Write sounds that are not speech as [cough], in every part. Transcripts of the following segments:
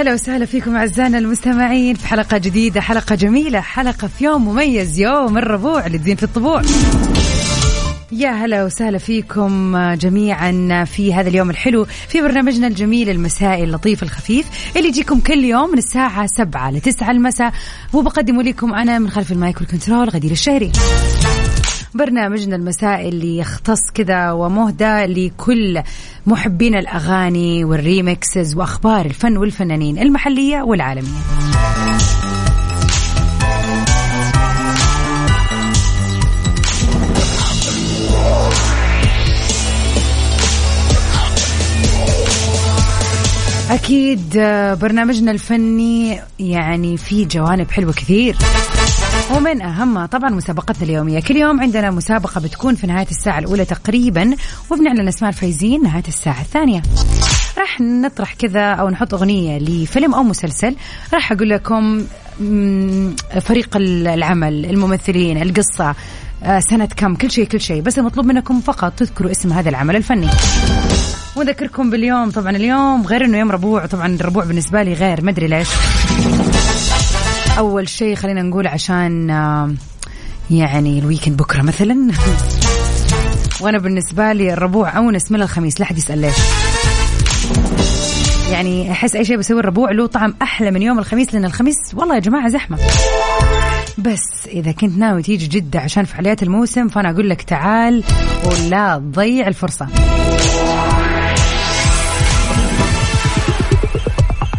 هلا وسهلا فيكم أعزائنا المستمعين في حلقة جديدة حلقة جميلة حلقة في يوم مميز يوم الربوع للدين في الطبوع. يا هلا وسهلا فيكم جميعا في هذا اليوم الحلو في برنامجنا الجميل المسائي اللطيف الخفيف اللي يجيكم كل يوم من الساعة 7 ل 9 المساء. وبقدمه لكم أنا من خلف المايك والكنترول غدير الشهري. برنامجنا المسائي اللي يختص كذا ومهدى لكل محبين الأغاني والريمكسز وأخبار الفن والفنانين المحلية والعالمية. أكيد برنامجنا الفني يعني فيه جوانب حلوة كثير. ومن أهمها طبعا مسابقتنا اليومية. كل يوم عندنا مسابقة بتكون في نهاية الساعة الأولى تقريبا وبنعلن أسماء الفايزين نهاية الساعة الثانية. راح نطرح كذا أو نحط أغنية لفيلم أو مسلسل. راح أقول لكم فريق العمل الممثلين القصة آه، سنة كم كل شيء كل شيء. بس المطلوب منكم فقط تذكروا اسم هذا العمل الفني. ونذكركم باليوم طبعا اليوم غير إنه يوم ربوع. طبعا الربوع بالنسبة لي غير ما أدري ليش. أول شيء خلينا نقول عشان يعني ال weekend بكرة مثلا. [laughs] وأنا بالنسبة لي الربوع اونس من الخميس لا حد يسأل ليش. يعني أحس أي شيء بسوي الربوع له طعم أحلى من يوم الخميس لأن الخميس والله يا جماعة زحمة. بس إذا كنت ناوي تيجي جدة عشان فعاليات الموسم فأنا أقول لك تعال ولا تضيع الفرصة.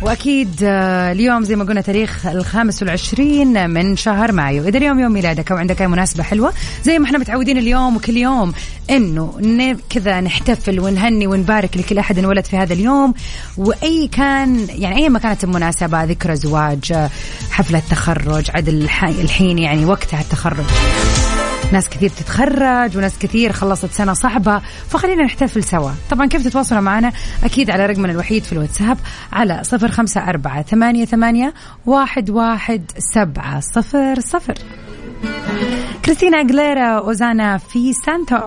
وأكيد آه، اليوم زي ما قلنا تاريخ الخامس والعشرين من شهر مايو. إذا اليوم يوم ميلادك أو عندك أي مناسبة حلوة زي ما إحنا متعودين اليوم وكل يوم إنه كذا نحتفل ونهني ونبارك لكل أحد انولد في هذا اليوم. وأي كان يعني أي ما كانت المناسبة ذكرى زواج حفلة تخرج عاد الح- الحين يعني وقتها التخرج. ناس كثير تتخرج وناس كثير خلصت سنة صعبة فخلينا نحتفل سوا. طبعا كيف تتواصلوا معنا؟ أكيد على رقمنا الوحيد في الواتساب على صفر خمسة أربعة ثمانية, ثمانية واحد, واحد سبعة صفر صفر. كريستينا أغليرا أوزانا في سانتو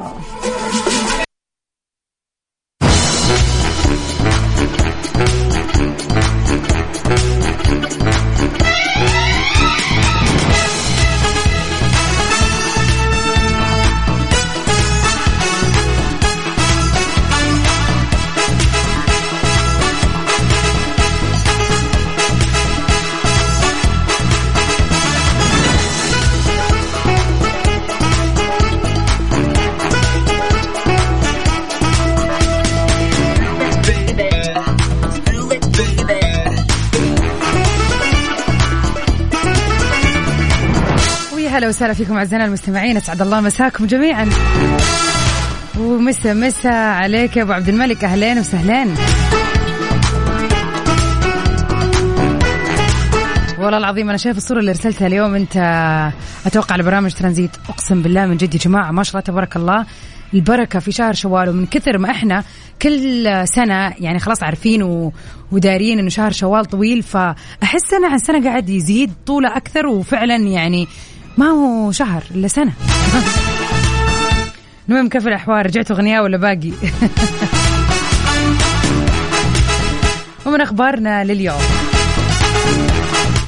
وسهلا فيكم أعزائنا المستمعين أسعد الله مساكم جميعا. ومسا مسا عليك يا أبو عبد الملك أهلين وسهلين. والله العظيم أنا شايف الصورة اللي أرسلتها اليوم أنت أتوقع لبرامج ترانزيت أقسم بالله من جد يا جماعة ما شاء الله تبارك الله. البركة في شهر شوال ومن كثر ما إحنا كل سنة يعني خلاص عارفين و... ودارين إنه شهر شوال طويل فأحس سنه عن سنه قاعد يزيد طوله أكثر وفعلا يعني ما هو شهر الا سنه [laughs] المهم كيف الأحوال؟ رجعتوا اغنياء ولا باقي؟ [laughs] ومن أخبارنا لليوم.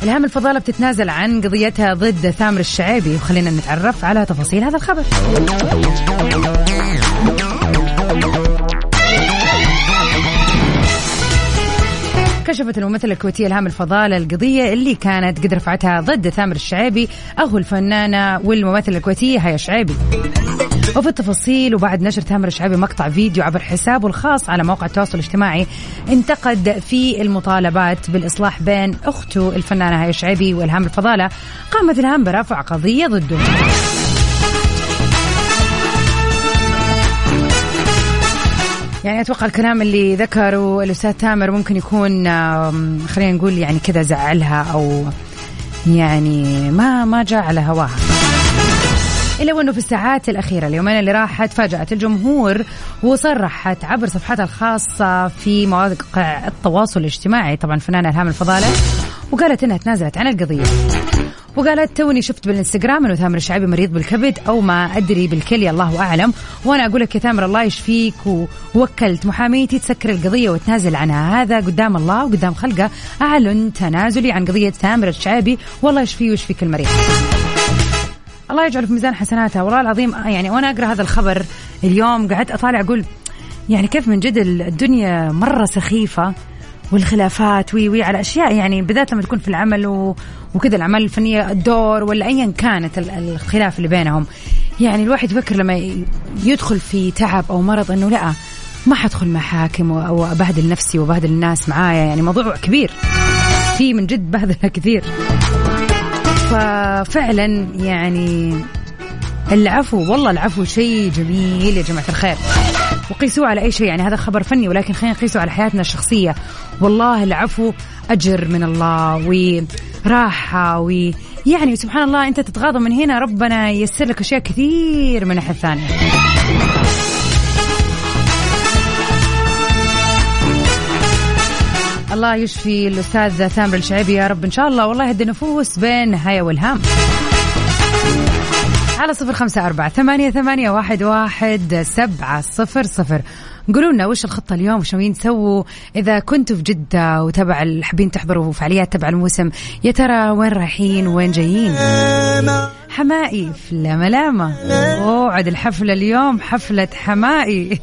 إلهام الفضالة بتتنازل عن قضيتها ضد ثامر الشعيبي وخلينا نتعرف على تفاصيل هذا الخبر. كشفت الممثلة الكويتية إلهام الفضالة القضية اللي كانت قد رفعتها ضد ثامر الشعيبي أخو الفنانة والممثلة الكويتية هيا شعيبي. وفي التفاصيل وبعد نشر تامر الشعبي مقطع فيديو عبر حسابه الخاص على موقع التواصل الاجتماعي انتقد في المطالبات بالإصلاح بين أخته الفنانة هاي الشعبي وإلهام الفضالة. قامت إلهام برفع قضية ضده. يعني أتوقع الكلام اللي ذكره الأستاذ تامر ممكن يكون خلينا نقول يعني كذا زعلها أو يعني ما ما جاء على هواها. إلا وأنه في الساعات الأخيرة اليومين اللي راحت فاجأت الجمهور وصرحت عبر صفحتها الخاصة في مواقع التواصل الاجتماعي طبعا فنانة إلهام الفضالة وقالت إنها تنازلت عن القضية. وقالت توني شفت بالإنستغرام إنه تامر الشعبي مريض بالكبد أو ما أدري بالكليه الله أعلم. وأنا أقول لك يا تامر الله يشفيك ووكلت. محاميتي تسكر القضية وتنازل عنها. هذا قدام الله وقدام خلقه. أعلن تنازلي عن قضية تامر الشعبي والله يشفيه ويشفيك المريض. الله يجعله في ميزان حسناتها والله العظيم يعني وأنا أقرأ هذا الخبر اليوم قعدت أطالع أقول يعني كيف من جد الدنيا مرة سخيفة. والخلافات وي وي على أشياء يعني بالذات لما تكون في العمل و... وكذا الاعمال الفنيه الدور ولا ايا كانت الخلاف اللي بينهم. يعني الواحد يفكر لما يدخل في تعب أو مرض إنه لا ما حدخل محاكم أو أبهدل نفسي وأبهدل الناس معايا. يعني موضوع كبير. في من جد بهدلة [laughs] كثير. ففعلا يعني العفو والله العفو شيء جميل يا جماعة الخير. وقيسوه على أي شيء. يعني هذا خبر فني ولكن خلينا نقيسه على حياتنا الشخصية. والله العفو أجر من الله وراحة وي يعني سبحان الله أنت تتغاضى من هنا ربنا ييسر لك أشياء كثير من الناحية الثانية. الله يشفي الأستاذ ثامر الشعيبي يا رب. إن شاء الله والله يهدي نفوس بين هيا والهام. على صفر خمسة أربعة ثمانية, ثمانية واحد, واحد سبعة صفر صفر. قولوا لنا وش الخطة اليوم؟ وش ناويين تسووا؟ إذا كنتوا في جدة وتبع حابين تحضروا فعاليات تبع الموسم يا ترى وين رايحين؟ وين جايين؟ حمائي في لامة اوعد الحفلة اليوم حفلة حمائي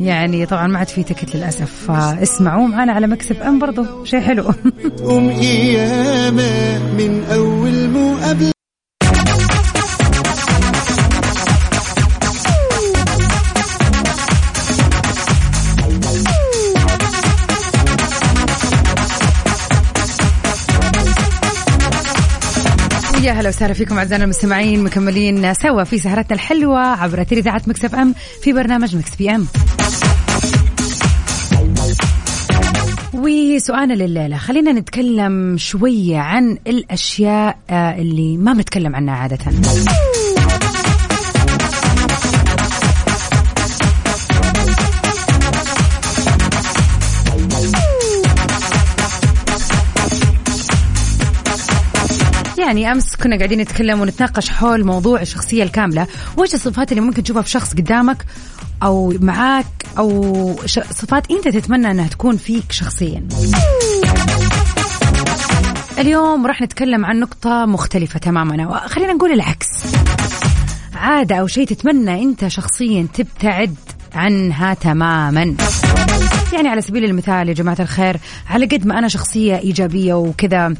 يعني طبعا ما عاد في تكت للأسف فاسمعوا معنا على مكسب أم برضو. شيء حلو. [laughs] من أول مقابله هلا وسهلا فيكم أعزائنا المستمعين مكملين سوا في سهرتنا الحلوة عبر أثير إذاعة مكس إم في برنامج مكس بي إم. وسؤالنا لليلة خلينا نتكلم شوية عن الأشياء آه، اللي ما بنتكلم عنها عادة. يعني أمس كنا قاعدين نتكلم ونتناقش حول موضوع الشخصية الكاملة. وش الصفات اللي ممكن تشوفها في شخص قدامك أو معاك أو صفات أنت تتمنى إنها تكون فيك شخصيا؟ اليوم راح نتكلم عن نقطة مختلفة تماما. خلينا نقول العكس. عادة أو شيء تتمنى أنت شخصيا تبتعد عنها تماما. يعني على سبيل المثال يا جماعة الخير على قد ما أنا شخصية إيجابية وكذا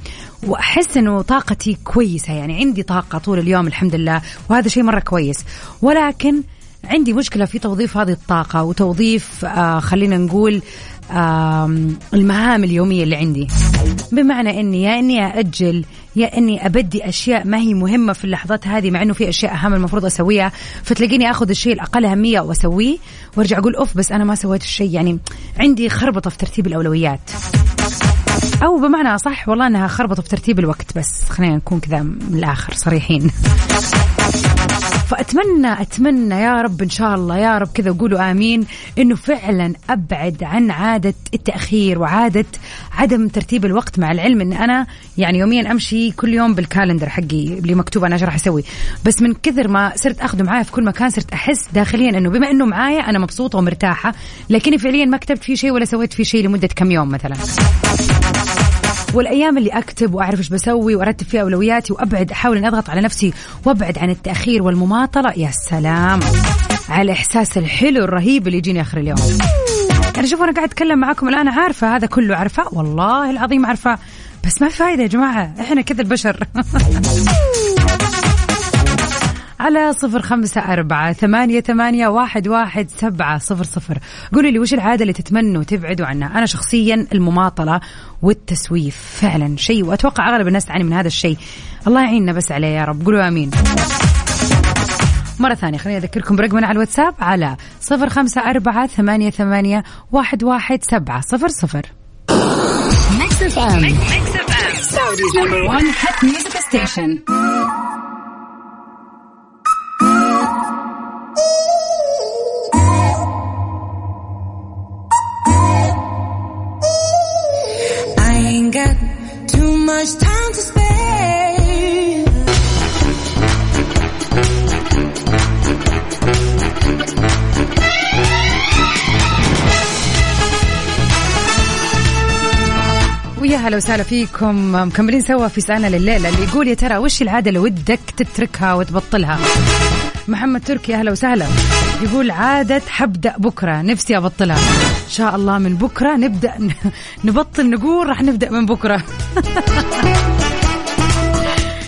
وأحس أنه طاقتي كويسة يعني عندي طاقة طول اليوم الحمد لله وهذا شيء مرة كويس. ولكن عندي مشكلة في توظيف هذه الطاقة وتوظيف آه خلينا نقول المهام اليومية اللي عندي. بمعنى إني يا إني أجل يا إني أبدي أشياء ما هي مهمة في اللحظات هذه مع إنه في أشياء أهم المفروض أسويها فتلاقيني آخذ الشيء الأقل أهمية وأسويه وأرجع أقول أوف بس أنا ما سويت الشيء. يعني عندي خربطة في ترتيب الأولويات. أو بمعنى صح والله إنها خربطة في ترتيب الوقت بس خلينا نكون كذا من الآخر صريحين. فاتمنى أتمنى يا رب إن شاء الله يا رب كذا قولوا آمين إنه فعلا أبعد عن عادة التأخير وعادة عدم ترتيب الوقت مع العلم إن أنا يعني يوميا أمشي كل يوم بالكالندر حقي اللي مكتوب أنا إيش راح أسوي. بس من كثر ما صرت أخذه معايا في كل مكان صرت أحس داخليا إنه بما إنه معايا أنا مبسوطة ومرتاحة لكني فعليا ما كتبت فيه شيء ولا سويت فيه شيء لمدة كم يوم مثلا. والأيام اللي أكتب وأعرف إيش بسوي وأرتب فيها أولوياتي وأبعد أحاول إني أضغط على نفسي وأبعد عن التأخير والمماطلة. يا سلام. على الاحساس الحلو الرهيب اللي يجيني آخر اليوم. أنا شوف أنا قاعد أتكلم معاكم الآن عارفة هذا كله عارفة. والله العظيم عارفة. بس ما في فايدة يا جماعة. إحنا كذا البشر. [laughs] على صفر خمسة أربعة ثمانية, ثمانية واحد, واحد سبعة صفر صفر. قولوا لي وش العادة اللي تتمنوا تبعدوا عنها؟ أنا شخصيا المماطلة والتسويف فعلا شيء وأتوقع أغلب الناس تعاني من هذا الشيء. الله يعيننا بس عليه يا رب. قولوا آمين. مرة ثانية خليني أذكركم برقمنا على الواتساب على صفر خمسة أربعة ثمانية, ثمانية واحد, واحد سبعة صفر صفر. ميكس اف ام Saudi's number one hit music station. هلا وسهلا فيكم. مكملين سوا في سؤالنا لليلة اللي يقول يا ترى وش العادة اللي ودك تتركها وتبطلها؟ محمد تركي أهلا وسهلا. يقول عادة حبدأ بكرة نفسي أبطلها. إن شاء الله من بكرة نبدأ نبطل نقول راح نبدأ من بكرة. [laughs]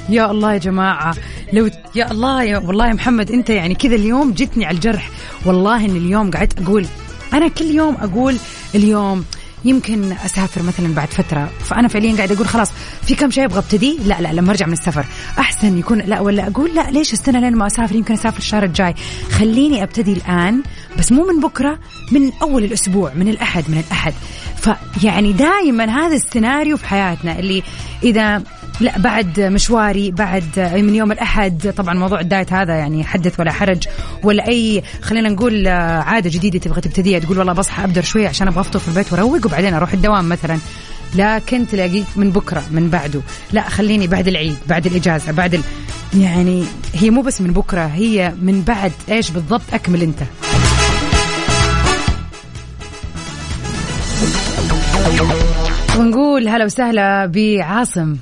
يا الله يا جماعة لو يا الله يا والله يا محمد أنت يعني كذا اليوم جتني على الجرح. والله إن اليوم قعدت أقول أنا كل يوم أقول اليوم يمكن أسافر مثلا بعد فترة. فأنا فعليا قاعد أقول خلاص في كم شيء أبغى أبتدي؟ لا لا لما أرجع من السفر. أحسن يكون لا ولا أقول لا ليش استنى لين ما أسافر؟ يمكن أسافر الشهر الجاي. خليني أبتدي الآن بس مو من بكرة من أول الأسبوع من الأحد من الأحد. فيعني دائما هذا السيناريو في حياتنا اللي إذا لا بعد مشواري بعد من يوم الأحد طبعا موضوع الدايت هذا يعني حدث ولا حرج ولا أي خلينا نقول آه، عادة جديدة تبغى تبتديها تقول والله بصحى أبدر شوي عشان أبغى أفطر في البيت وأروق وبعدين أروح الدوام مثلا. لكن تلاقيك من بكرة من بعده. لا خليني بعد العيد بعد الإجازة بعد ال... يعني هي مو بس من بكرة هي من بعد إيش بالضبط؟ أكمل أنت. ونقول هلا وسهلا بعاصم.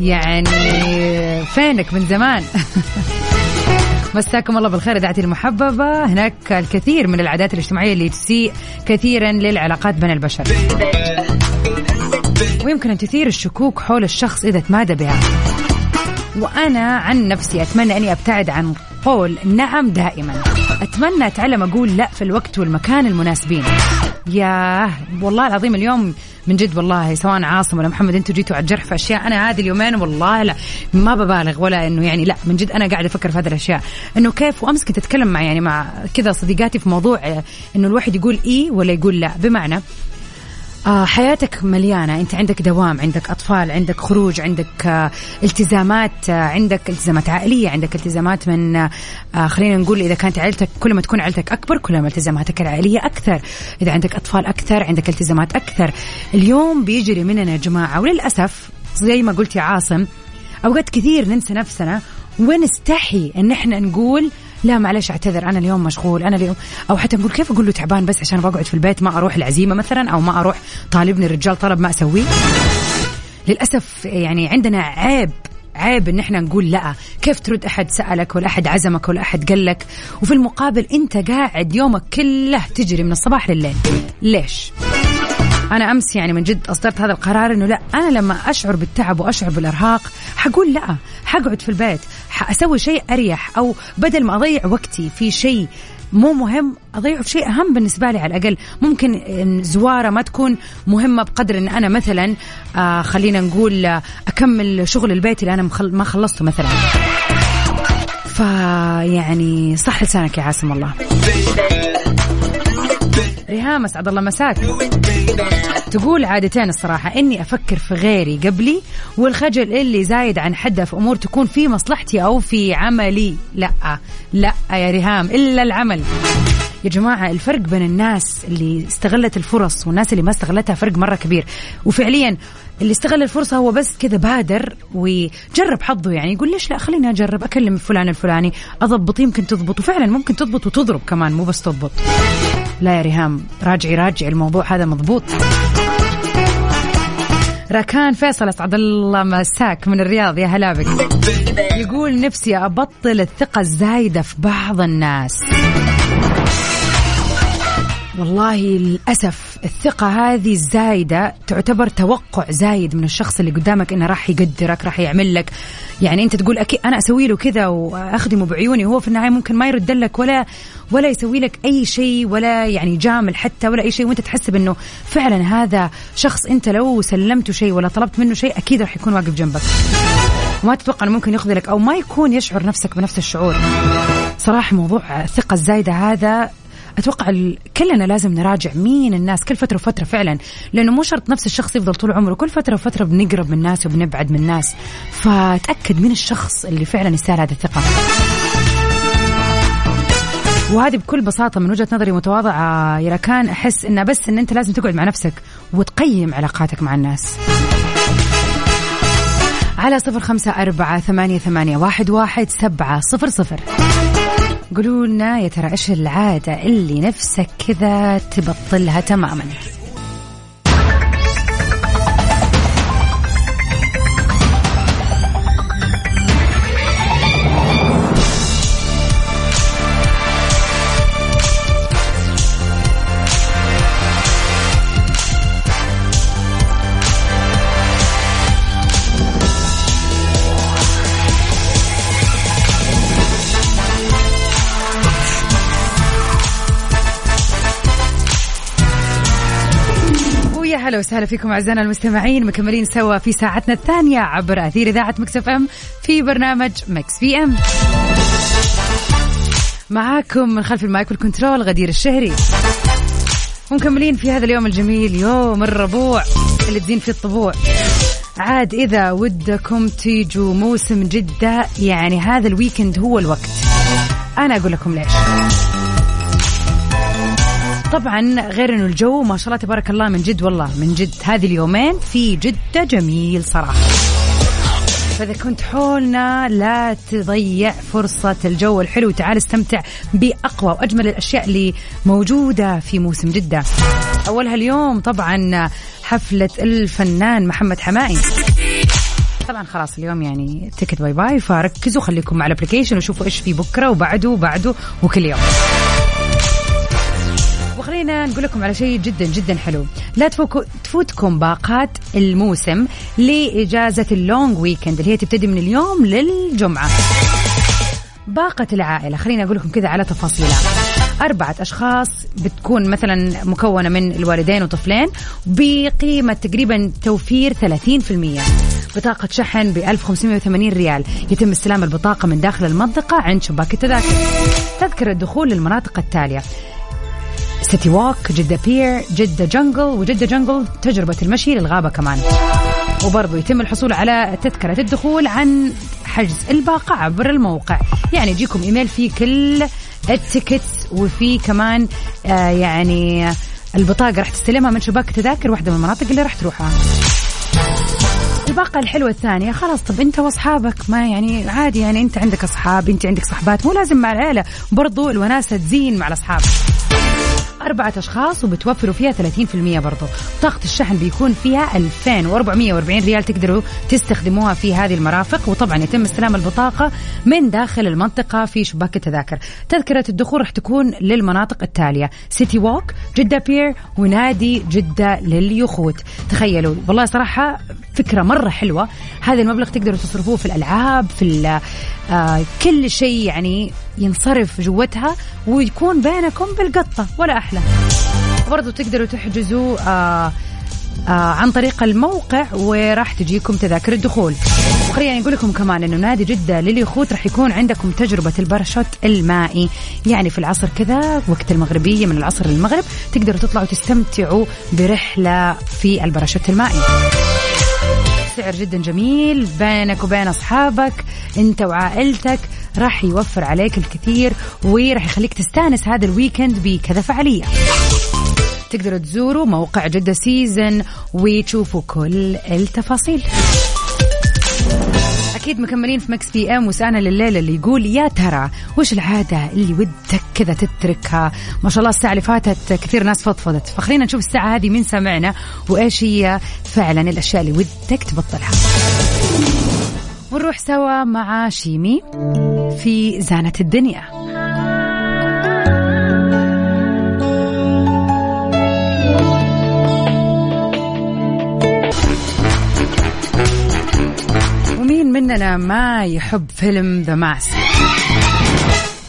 يعني فينك من زمان. [laughs] مساكم الله بالخير إذاعتي المحببة. هناك الكثير من العادات الاجتماعية اللي تسيء كثيرا للعلاقات بين البشر. ويمكن أن تثير الشكوك حول الشخص إذا تمادى بها. وأنا عن نفسي أتمنى أني أبتعد عن قول نعم دائما. أتمنى أتعلم أقول لا في الوقت والمكان المناسبين. ياه والله العظيم اليوم من جد والله سواء عاصم ولا محمد أنتم جيتوا على الجرح في أشياء أنا هذه اليومين والله لا ما ببالغ ولا إنه يعني لا من جد أنا قاعدة أفكر في هذه الأشياء. إنه كيف؟ وأمس كنت أتكلم مع يعني مع كذا صديقاتي في موضوع إنه الواحد يقول إي ولا يقول لا. بمعنى آه حياتك مليانة. أنت عندك دوام عندك أطفال عندك خروج عندك آه التزامات آه عندك التزامات عائلية عندك التزامات من آه خلينا نقول إذا كانت عائلتك كل ما تكون عائلتك أكبر كل ما التزاماتك العائلية أكثر. إذا عندك أطفال أكثر عندك التزامات أكثر. اليوم بيجري مننا يا جماعة وللأسف زي ما قلت يا عاصم أوقات كثير ننسى نفسنا ونستحي إن إحنا نقول لا معلش اعتذر أنا اليوم مشغول أنا اليوم أو حتى نقول كيف أقول له تعبان بس عشان بقعد في البيت ما أروح العزيمة مثلا أو ما أروح طالبني الرجال طلب ما أسويه؟ للأسف يعني عندنا عيب عيب إن إحنا نقول لا. كيف ترد أحد سألك ولا أحد عزمك ولا أحد قال لك وفي المقابل أنت قاعد يومك كله تجري من الصباح لليل. ليش؟ أنا أمس يعني من جد أصدرت هذا القرار إنه لا أنا لما أشعر بالتعب وأشعر بالإرهاق حقول لا حقعد في البيت حأسوي شيء أريح أو بدل ما أضيع وقتي في شيء مو مهم أضيعه في شيء أهم بالنسبة لي على الأقل. ممكن زوارة ما تكون مهمة بقدر إن أنا مثلا آه خلينا نقول آه، أكمل شغل البيت اللي أنا ما خلصته مثلا. فيعني صح لسانك يا عاصم الله. ريهام أسعد الله مساك. تقول عادتين الصراحة إني أفكر في غيري قبلي والخجل اللي زايد عن حده في أمور تكون في مصلحتي أو في عملي. لا لا يا ريهام إلا العمل. يا جماعة الفرق بين الناس اللي استغلت الفرص والناس اللي ما استغلتها فرق مرة كبير. وفعليا اللي استغل الفرصة هو بس كذا بادر وجرب حظه. يعني يقول ليش لا؟ خليني أجرب أكلم فلان الفلاني أضبط يمكن تضبط. وفعلا ممكن تضبط وتضرب كمان مو بس تضبط. لا يا ريهام راجعي راجعي الموضوع هذا مضبوط. راكان فيصل أسعد الله مساك من الرياض يا هلا بك. يقول نفسي أبطل الثقة الزايدة في بعض الناس. والله للأسف الثقة هذه الزايدة تعتبر توقع زايد من الشخص اللي قدامك إنه راح يقدرك راح يعمل لك. يعني أنت تقول أكيد أنا أسوي له كذا وأخدمه بعيوني وهو في النهاية ممكن ما يرد لك ولا ولا يسوي لك أي شيء ولا يعني جامل حتى ولا أي شيء وأنت تحسب انه فعلا هذا شخص أنت لو سلمته شيء ولا طلبت منه شيء أكيد راح يكون واقف جنبك. وما تتوقع إنه ممكن يخذلك أو ما يكون يشعر نفسك بنفس الشعور. صراحة موضوع الثقه الزايدة هذا أتوقع كلنا لازم نراجع مين الناس كل فترة وفترة فعلا لأنه مو شرط نفس الشخص يفضل طول عمره كل فترة وفترة بنقرب من الناس وبنبعد من الناس فتأكد من الشخص اللي فعلا يستاهل هذه الثقة. وهذه بكل بساطة من وجهة نظري متواضعة يا كان أحس إنه بس إن أنت لازم تقعد مع نفسك وتقيم علاقاتك مع الناس. على صفر خمسة أربعة ثمانية, ثمانية واحد, واحد سبعة صفر صفر. قولوا لنا يا ترى إيش العادة اللي نفسك كذا تبطلها تماما؟ هلا وسهلا فيكم أعزائنا المستمعين مكملين سوا في ساعتنا الثانية عبر أثير إذاعة مكس إف إم في برنامج مكس في إم. معاكم من خلف المايك وال control غدير الشهري. ومكملين في هذا اليوم الجميل يوم الربوع اللي تزين فيه الطبوع. عاد إذا ودكم تيجوا موسم جدة يعني هذا ال weekend هو الوقت. أنا أقول لكم ليش. طبعا غير إنه الجو ما شاء الله تبارك الله من جد والله من جد. هذه اليومين في جدة جميل صراحة. فإذا كنت حولنا لا تضيع فرصة الجو الحلو. تعال استمتع بأقوى وأجمل الأشياء اللي موجودة في موسم جدة. أولها اليوم طبعا حفلة الفنان محمد حماقي طبعا خلاص اليوم يعني ticket bye bye فركزوا خليكم مع ال application وشوفوا إيش في بكرة وبعده وبعده وكل يوم. وخلينا نقول لكم على شيء جدا جدا حلو. لا تفوتكم باقات الموسم لإجازة اللونج ويكند اللي هي تبتدي من اليوم للجمعة. باقة العائلة خليني أقول لكم كذا على تفاصيلها. أربعة أشخاص بتكون مثلا مكونة من الوالدين وطفلين بقيمة تقريبا توفير 30% بطاقة شحن ب 1580 ريال. يتم استلام البطاقة من داخل المنطقة عند شباك التذاكر. تذكرة الدخول للمناطق التالية. سيتي ووك جدة بير جدة جنجل وجدة جنجل تجربة المشي للغابة كمان. وبرضو يتم الحصول على تذكرة الدخول عن حجز الباقة عبر الموقع. يعني يجيكم إيميل فيه كل ال tickets وفي كمان آه يعني البطاقة راح تستلمها من شباك التذاكر واحدة من المناطق اللي راح تروحها. الباقة الحلوة الثانية خلاص طب أنت وأصحابك ما يعني عادي يعني أنت عندك أصحاب أنت عندك صحبات مو لازم مع العيلة. برضو الوناسة تزين مع الأصحاب. أربعة أشخاص وبتوفروا فيها 30% برضو. طاقة الشحن بيكون فيها 2440 ريال تقدروا تستخدموها في هذه المرافق وطبعا يتم استلام البطاقة من داخل المنطقة في شباك التذاكر. تذكرة الدخول راح تكون للمناطق التالية سيتي ووك جدة بير ونادي جدة لليخوت. تخيلوا والله صراحة فكرة مرة حلوة. هذا المبلغ تقدروا تصرفوه في الألعاب في آه كل شيء يعني ينصرف جوتها ويكون بينكم بالقطة. ولا أحلى. برضو تقدروا تحجزوا آه آه عن طريق الموقع وراح تجيكم تذاكر الدخول. وخلينا نقول لكم كمان إنه نادي جدة لليخوت راح يكون عندكم تجربة الباراشوت المائي. يعني في العصر كذا وقت المغربية من العصر للمغرب تقدروا تطلعوا تستمتعوا برحلة في الباراشوت المائي. سعر جدا جميل بينك وبين أصحابك أنت وعائلتك راح يوفر عليك الكثير وراح يخليك تستانس هذا ال weekend بكذا فعالية. تقدروا تزوروا موقع جدة سيزن وتشوفوا كل التفاصيل. أكيد مكملين في مكس بي إم وسؤالنا لليلة اللي يقول يا ترى وش العادة اللي ودك كذا تتركها؟ ما شاء الله الساعة اللي فاتت كثير ناس فضفضت. فخلينا نشوف الساعة هذه مين سامعنا وإيش هي فعلا الأشياء اللي ودك تبطلها. ونروح سوا مع شيمي في زانة الدنيا. مين منا ما يحب فيلم ذا ماسك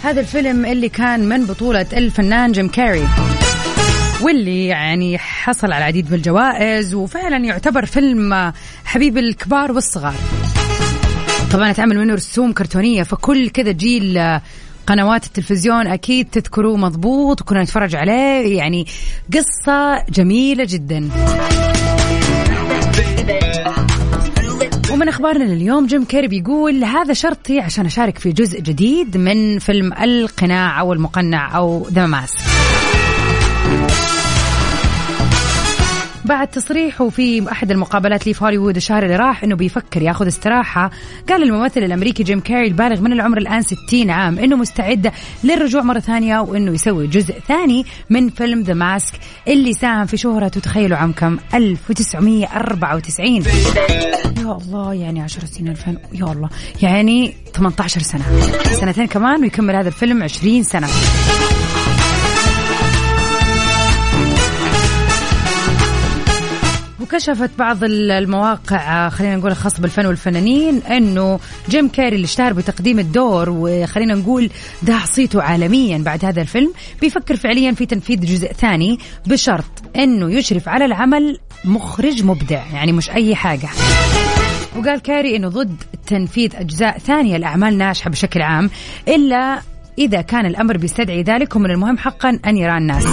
هذا الفيلم اللي كان من بطولة الفنان جيم كاري واللي يعني حصل على العديد من الجوائز وفعلا يعتبر فيلم حبيب الكبار والصغار. طبعا اتعمل منه رسوم كرتونية لكل كذا جيل قنوات التلفزيون أكيد تذكروه مضبوط وكنا نتفرج عليه يعني قصة جميلة جدا. ومن أخبارنا لليوم جيم كيري بيقول هذا شرطي عشان أشارك في جزء جديد من فيلم القناع أو المقنع أو ذا ماسك بعد تصريحه في أحد المقابلات لي في هوليوود الشهر اللي راح إنه بيفكر ياخذ استراحة. قال الممثل الأمريكي جيم كاري البالغ من العمر الآن 60 عام إنه مستعد للرجوع مرة ثانية وإنه يسوي جزء ثاني من فيلم ذا ماسك اللي ساهم في شهرته تخيلوا عام كم 1994 يا الله يعني 10 سنين 2000 يا الله. يعني 18 سنة. سنتين كمان ويكمل هذا الفيلم 20 سنة. وكشفت بعض المواقع خلينا نقول الخاصة بالفن والفنانين إنه جيم كاري اللي اشتهر بتقديم الدور وخلينا نقول داع صيته عالميا بعد هذا الفيلم بيفكر فعليا في تنفيذ جزء ثاني بشرط إنه يشرف على العمل مخرج مبدع يعني مش أي حاجة. وقال كاري إنه ضد تنفيذ أجزاء ثانية لأعمال ناجحة بشكل عام إلا إذا كان الأمر بيستدعي ذلك ومن المهم حقا أن يرى الناس.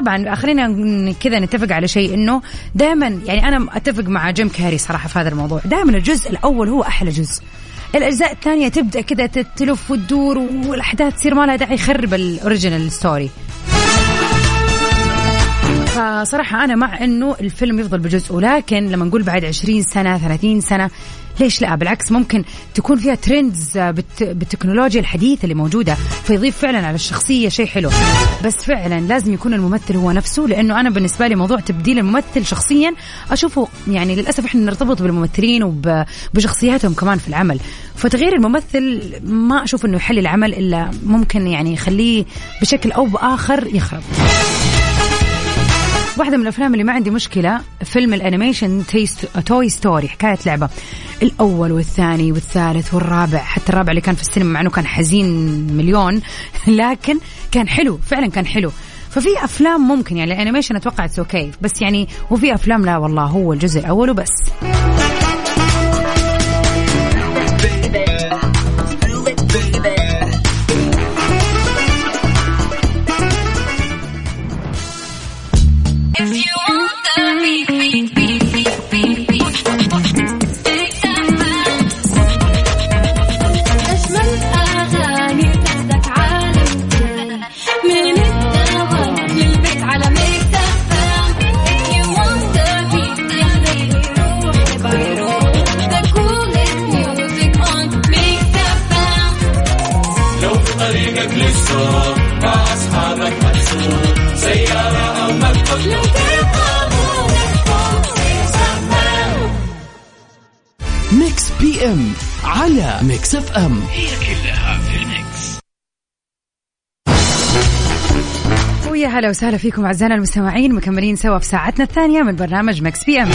طبعا خلينا كذا نتفق على شيء إنه دائما يعني أنا أتفق مع جيم كاري صراحة في هذا الموضوع. دائما الجزء الأول هو أحلى جزء. الأجزاء الثانية تبدأ كذا تلف وتدور والأحداث تصير ما لها داعي يخرب ال original story فصراحة أنا مع إنه الفيلم يفضل بجزء لكن لما نقول بعد 20 سنة 30 سنة ليش لا؟ بالعكس ممكن تكون فيها ترندز بالتكنولوجيا الحديثة اللي موجودة فيضيف فعلا على الشخصية شيء حلو. بس فعلا لازم يكون الممثل هو نفسه لأنه أنا بالنسبة لي موضوع تبديل الممثل شخصيا أشوفه يعني للأسف إحنا نرتبط بالممثلين وبشخصياتهم كمان في العمل. فتغيير الممثل ما أشوف إنه يحل العمل إلا ممكن يعني يخليه بشكل أو بآخر يخرب. واحدة من الأفلام اللي ما عندي مشكلة فيلم ال animation توي ستوري حكاية لعبة. الأول والثاني والثالث والرابع حتى الرابع اللي كان في السينما مع أنه كان حزين مليون [laughs] لكن كان حلو فعلا كان حلو. ففي أفلام ممكن يعني ال animation أتوقع it's okay بس يعني وفي أفلام لا والله هو الجزء الأول وبس. ميكس اف ام. هي كلها في الميكس. ويا هلا وسهلا فيكم أعزائنا المستمعين مكملين سوا في ساعتنا الثانية من برنامج مكس بي ام.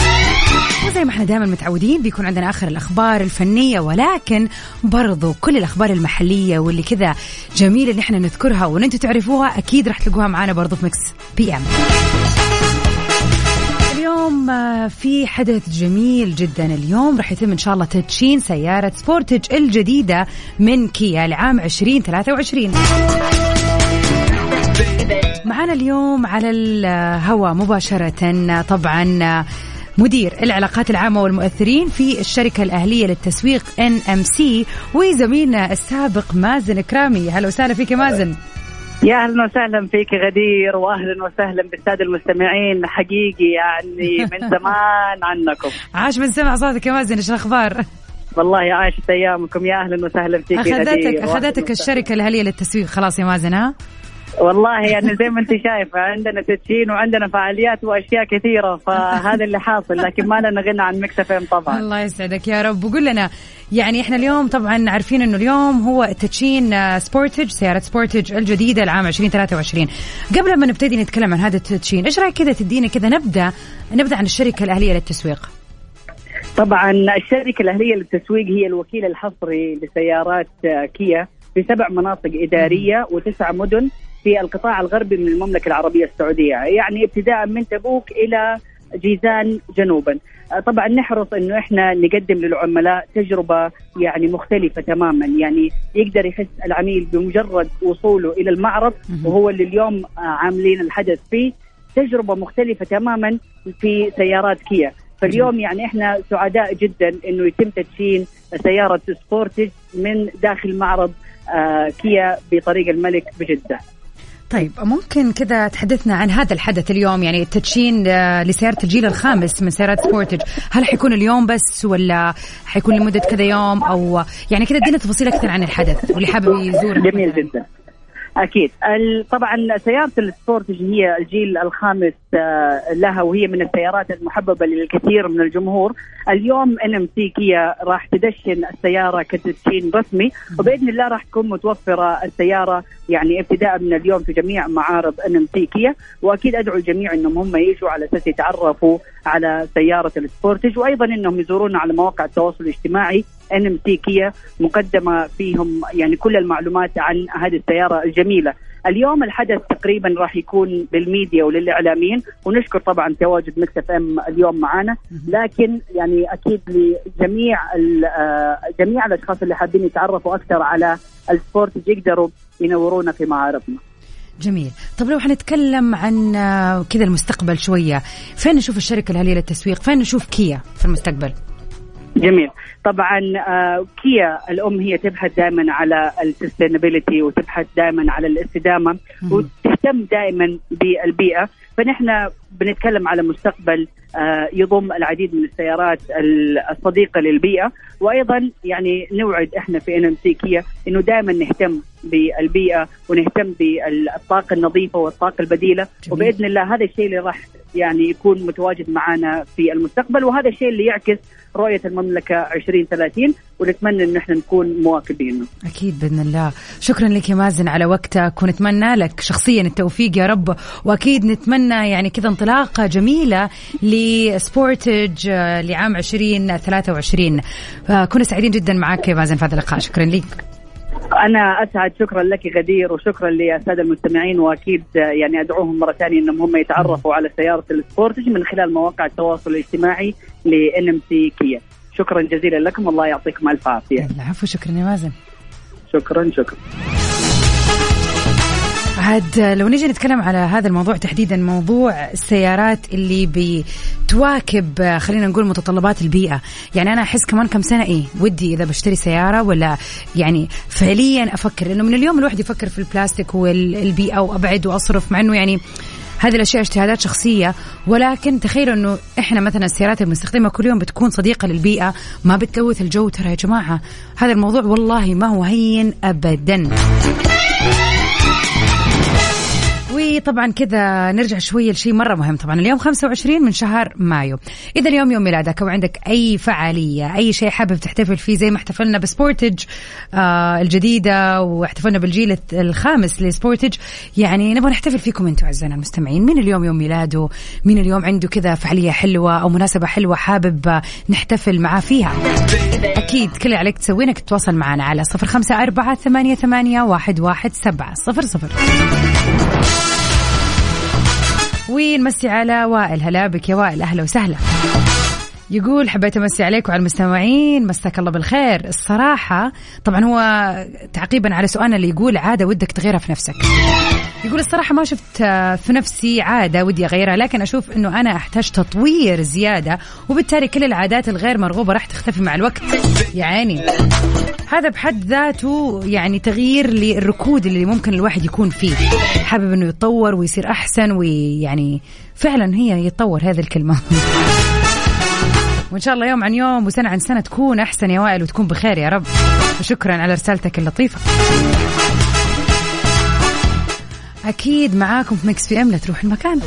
وزي ما إحنا دائما متعودين بيكون عندنا آخر الأخبار الفنية ولكن برضو كل الأخبار المحلية واللي كذا جميلة اللي إحنا نذكرها وإن أنتم تعرفوها أكيد راح تلقوها معنا برضو في مكس بي ام. اليوم آه، في حدث جميل جدا اليوم. راح يتم إن شاء الله تدشين سيارة سبورتج الجديدة من كيا لعام 2023 معنا اليوم على الهواء مباشرة طبعا مدير العلاقات العامة والمؤثرين في الشركة الأهلية للتسويق NMC وزميلنا السابق مازن كرامي. هلا وسهلا فيك مازن. يا أهلا وسهلا فيك غدير واهلا وسهلا بالسادة المستمعين. حقيقي يعني من [laughs] زمان عنكم. عاش من سمع صوتك يا مازن إيش الأخبار؟ والله عاشت أيامكم. يا أهلا وسهلا فيك اخذتك أخذتك الشركة الأهلية للتسويق. خلاص يا مازن ها؟ والله يعني زي ما انت شايفة عندنا تدشين وعندنا فعاليات وأشياء كثيرة فهذا اللي حاصل لكن ما لنا غنى عن مكس طبعا. الله يسعدك يا رب. وقول لنا يعني إحنا اليوم طبعا عارفين إنه اليوم هو تدشين سبورتج سيارة سبورتج الجديدة العام 2023 قبل ما نبتدي نتكلم عن هذا التدشين إيش رأيك كذا تدينا كذا نبدأ نبدأ عن الشركة الأهلية للتسويق؟ طبعا الشركة الأهلية للتسويق هي الوكيل الحصري لسيارات آه، كيا في سبع مناطق إدارية وتسع مدن في القطاع الغربي من المملكة العربية السعودية. يعني ابتداء من تبوك إلى جيزان جنوبا. آه، طبعا نحرص إنه إحنا نقدم للعملاء تجربة يعني مختلفة تماما. يعني يقدر يحس العميل بمجرد وصوله إلى المعرض وهو اللي اليوم آه، عاملين الحدث فيه. تجربة مختلفة تماما في سيارات كيا. فاليوم يعني إحنا سعداء جدا إنه يتم تدشين سيارة سبورتج من داخل معرض آه كيا بطريق الملك بجدة. طيب ممكن كذا تحدثنا عن هذا الحدث اليوم يعني التدشين آه، لسيارة الجيل الخامس من سيارات سبورتج. هل حيكون اليوم بس ولا حيكون لمدة كذا يوم؟ أو يعني كذا ادينا تفاصيل أكثر عن الحدث واللي حابب يزور جميل جدا. أكيد. طبعا سيارة السبورتج هي الجيل الخامس آه، لها وهي من السيارات المحببة للكثير من الجمهور. اليوم إن إم كيا راح تدشن السيارة كتدشين رسمي وبإذن الله راح تكون متوفرة السيارة يعني ابتداء من اليوم في جميع معارض إن إم كيا. وأكيد أدعو الجميع إنهم هم يجوا على أساس يتعرفوا على سيارة السبورتج وأيضا إنهم يزورونا على مواقع التواصل الاجتماعي ان كيا مقدمة فيهم يعني كل المعلومات عن هذه السيارة الجميلة. اليوم الحدث تقريبا راح يكون للميديا وللإعلاميين ونشكر طبعا تواجد Mix FM اليوم معنا لكن يعني أكيد لجميع آه، جميع الأشخاص اللي حابين يتعرفوا أكثر على ال Sport يقدروا ينورونا في معارضنا جميل. طب لو حنتكلم عن آه، كذا المستقبل شوية فين نشوف الشركة الأهلية للتسويق؟ فين نشوف كيا في المستقبل؟ جميل. طبعا آه كيا الأم هي تبحث دائما على ال sustainability وتبحث دائما على الاستدامة وتهتم دائما بالبيئة. فنحن بنتكلم على مستقبل آه يضم العديد من السيارات ال- الصديقة للبيئة. وأيضا يعني نوعد إحنا في NMC كيا إنه دائما نهتم بالبيئة ونهتم بالطاقه النظيفة والطاقه البديلة. جميل. وبإذن الله هذا الشيء اللي راح يعني يكون متواجد معنا في المستقبل. وهذا الشيء اللي يعكس رؤية المملكة 2030 ونتمنى إن إحنا نكون مواكبينه. أكيد بإذن الله. شكرا لك يا مازن على وقتك ونتمنى لك شخصيا التوفيق يا رب. وأكيد نتمنى يعني كذا انطلاقة جميلة لسبورتج آه، لعام 2023 آه، كنا سعيدين جدا معك يا مازن في هذا اللقاء شكرا لك أنا أسعد شكرا لك غدير وشكرا للساده المستمعين وأكيد يعني أدعوهم مرة ثانية إنهم هم يتعرفوا على سيارة السبورتج من خلال مواقع التواصل الاجتماعي لإن إم سي كيا. شكرا جزيلا لكم الله يعطيكم ألف عافية. العفو شكرا يا مازن شكرا شكرا. عاد لو نيجي نتكلم على هذا الموضوع تحديدا موضوع السيارات اللي بتواكب خلينا نقول متطلبات البيئة. يعني أنا أحس كمان كم سنة إيه ودي إذا بشتري سيارة ولا يعني فعليا أفكر. لأنه من اليوم الواحد يفكر في البلاستيك والبيئة وأبعد وأصرف مع أنه يعني هذه الأشياء اجتهادات شخصية. ولكن تخيلوا إنه إحنا مثلا السيارات اللي بنستخدمها كل يوم بتكون صديقة للبيئة ما بتلوث الجو ترى يا جماعة. هذا الموضوع والله ما هو هين ابدا. وطبعا كذا نرجع شوية لشيء مرة مهم. طبعا اليوم 25 من شهر مايو. إذا اليوم يوم ميلادك أو عندك أي فعالية أي شيء حابب تحتفل فيه زي ما احتفلنا بسبورتج آه الجديدة واحتفلنا بالجيل الخامس لسبورتج يعني نبغى نحتفل فيكم أنتم أعزائنا المستمعين. مين اليوم يوم ميلاده؟ مين اليوم عنده كذا فعالية حلوة أو مناسبة حلوة حابب نحتفل معاه فيها؟ أكيد كل اللي عليك تسويه إنك تتواصل معنا على صفر خمسة أربعة ثمانية, ثمانية واحد, واحد سبعة. صفر صفر. ونمسي على وائل؟ هلا بك يا وائل أهلا وسهلا. يقول حبيت أمسي عليك وعلى المستمعين مساك الله بالخير. الصراحة طبعا هو تعقيبا على سؤالنا اللي يقول عادة ودك تغيرها في نفسك. يقول الصراحة ما شفت في نفسي عادة ودي أغيرها لكن أشوف أنه أنا أحتاج تطوير زيادة وبالتالي كل العادات الغير مرغوبة راح تختفي مع الوقت. يا عيني هذا بحد ذاته يعني تغيير للركود اللي ممكن الواحد يكون فيه. حابب إنه يتطور ويصير أحسن ويعني فعلا هي يتطور هذه الكلمة. وإن شاء الله يوم عن يوم وسنة عن سنة تكون أحسن يا وائل وتكون بخير يا رب. وشكرا على رسالتك اللطيفة. أكيد معاكم في مكس في أم لا تروح المكان.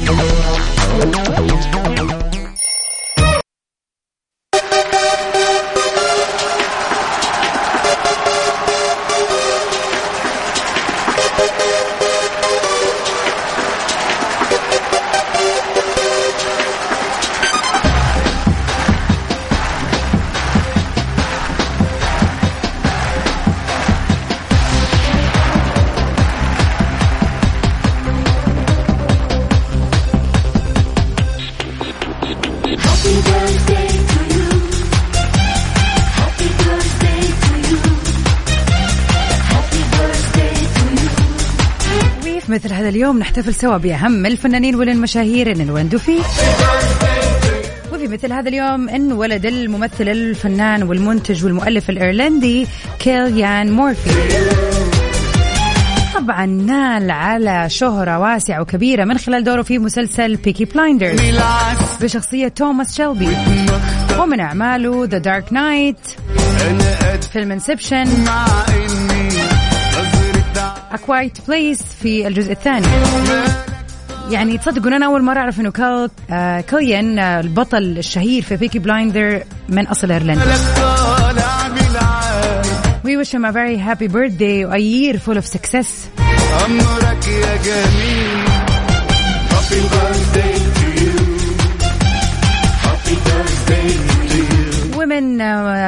اليوم نحتفل سوا بأهم الفنانين والمشاهير اللي انولدوا فيه. وفي مثل هذا اليوم انولد الممثل الفنان والمنتج والمؤلف الإيرلندي كيليان مورفي. طبعا نال على شهرة واسعة وكبيرة من خلال دوره في مسلسل Peaky Blinders بشخصية توماس شيلبي. ومن أعماله The Dark Knight فيلم Inception Quiet Place في الجزء الثاني. يعني تصدقون أنا أول مرة أعرف إنه كال آه آه البطل الشهير في Peaky Blinder من أصل إيرلندا. We wish him a very happy birthday a year full of أمرك يا جميل ومن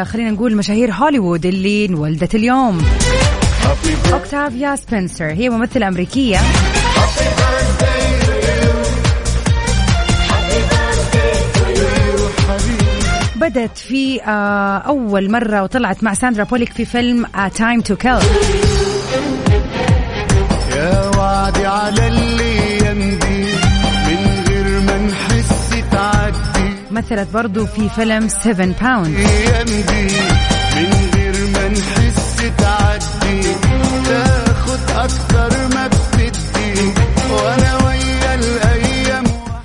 خلينا نقول مشاهير هوليوود اللي انولدت اليوم. Happy أوكتافيا سبنسر هي ممثلة أمريكية. بدت في آه، أول مرة وطلعت مع ساندرا بوليك في فيلم Time to Kill يا وعدي على الأيام دي من غير ما نحس تعدي. مثلت برضو في فيلم 7 Pounds الأيام دي من غير ما نحس تعدي.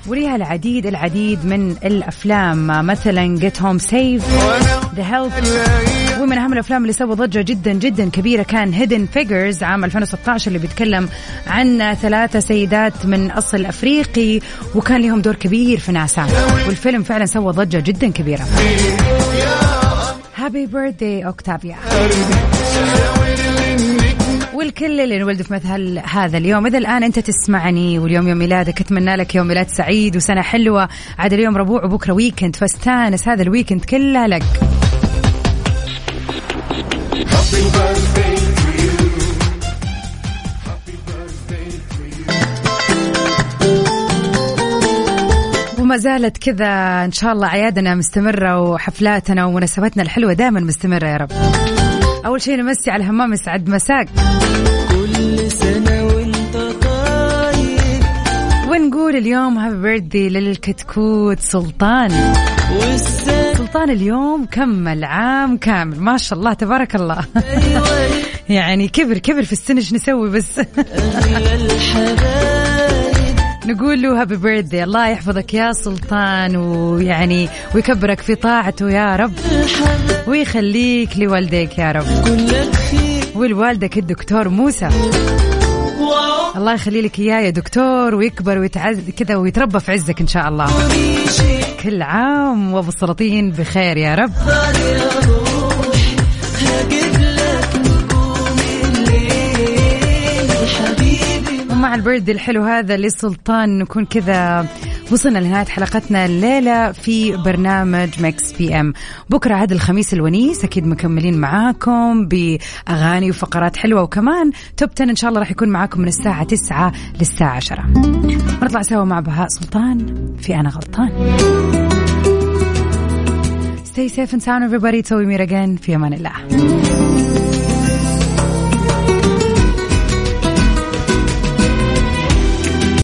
وليها العديد العديد من الأفلام مثلا Get Home Safe The Help الأيام. ومن أهم الأفلام اللي سوى ضجة جدا جدا كبيرة كان Hidden Figures عام 2016 اللي بيتكلم عن ثلاثة سيدات من أصل أفريقي وكان لهم دور كبير في ناسا. والفيلم فعلا سوى ضجة جدا كبيرة. Happy birthday أوكتافيا. والكل اللي انولد في مثل هذا اليوم. إذا الآن أنت تسمعني واليوم يوم ميلادك أتمنى لك يوم ميلاد سعيد وسنة حلوة. عاد اليوم ربوع وبكرة weekend فاستانس هذا ال weekend كله لك. وما زالت كذا إن شاء الله أعيادنا مستمرة وحفلاتنا ومناسباتنا الحلوة دائما مستمرة يا رب. أول شيء نمسي على همام يسعد مساك. كل سنة وانت طيب ونقول اليوم هابي بيرثدي للكتكوت سلطان. سلطان اليوم كمل عام كامل. ما شاء الله تبارك الله. [laughs] يعني كبر كبر في السن إيش نسوي بس؟ [laughs] نقول له هابي بيرثدي الله يحفظك يا سلطان ويعني ويكبرك في طاعته يا رب ويخليك لوالديك يا رب. ولوالدك الدكتور موسى. الله يخلي لك إياه يا دكتور ويكبر ويتعز كذا ويتربى في عزك إن شاء الله. كل عام وأبو السلاطين بخير يا رب. البرد الحلو هذا للسلطان نكون كذا وصلنا لنهاية حلقتنا الليلة في برنامج Mix PM. بكرة عاد الخميس الونيس أكيد مكملين معاكم بأغاني وفقرات حلوة وكمان top 10 إن شاء الله راح يكون معاكم من الساعة 9 للساعة 10 ونطلع سوا مع بهاء سلطان في أنا غلطان. Stay safe and sound everybody. Till we meet again في أمان الله.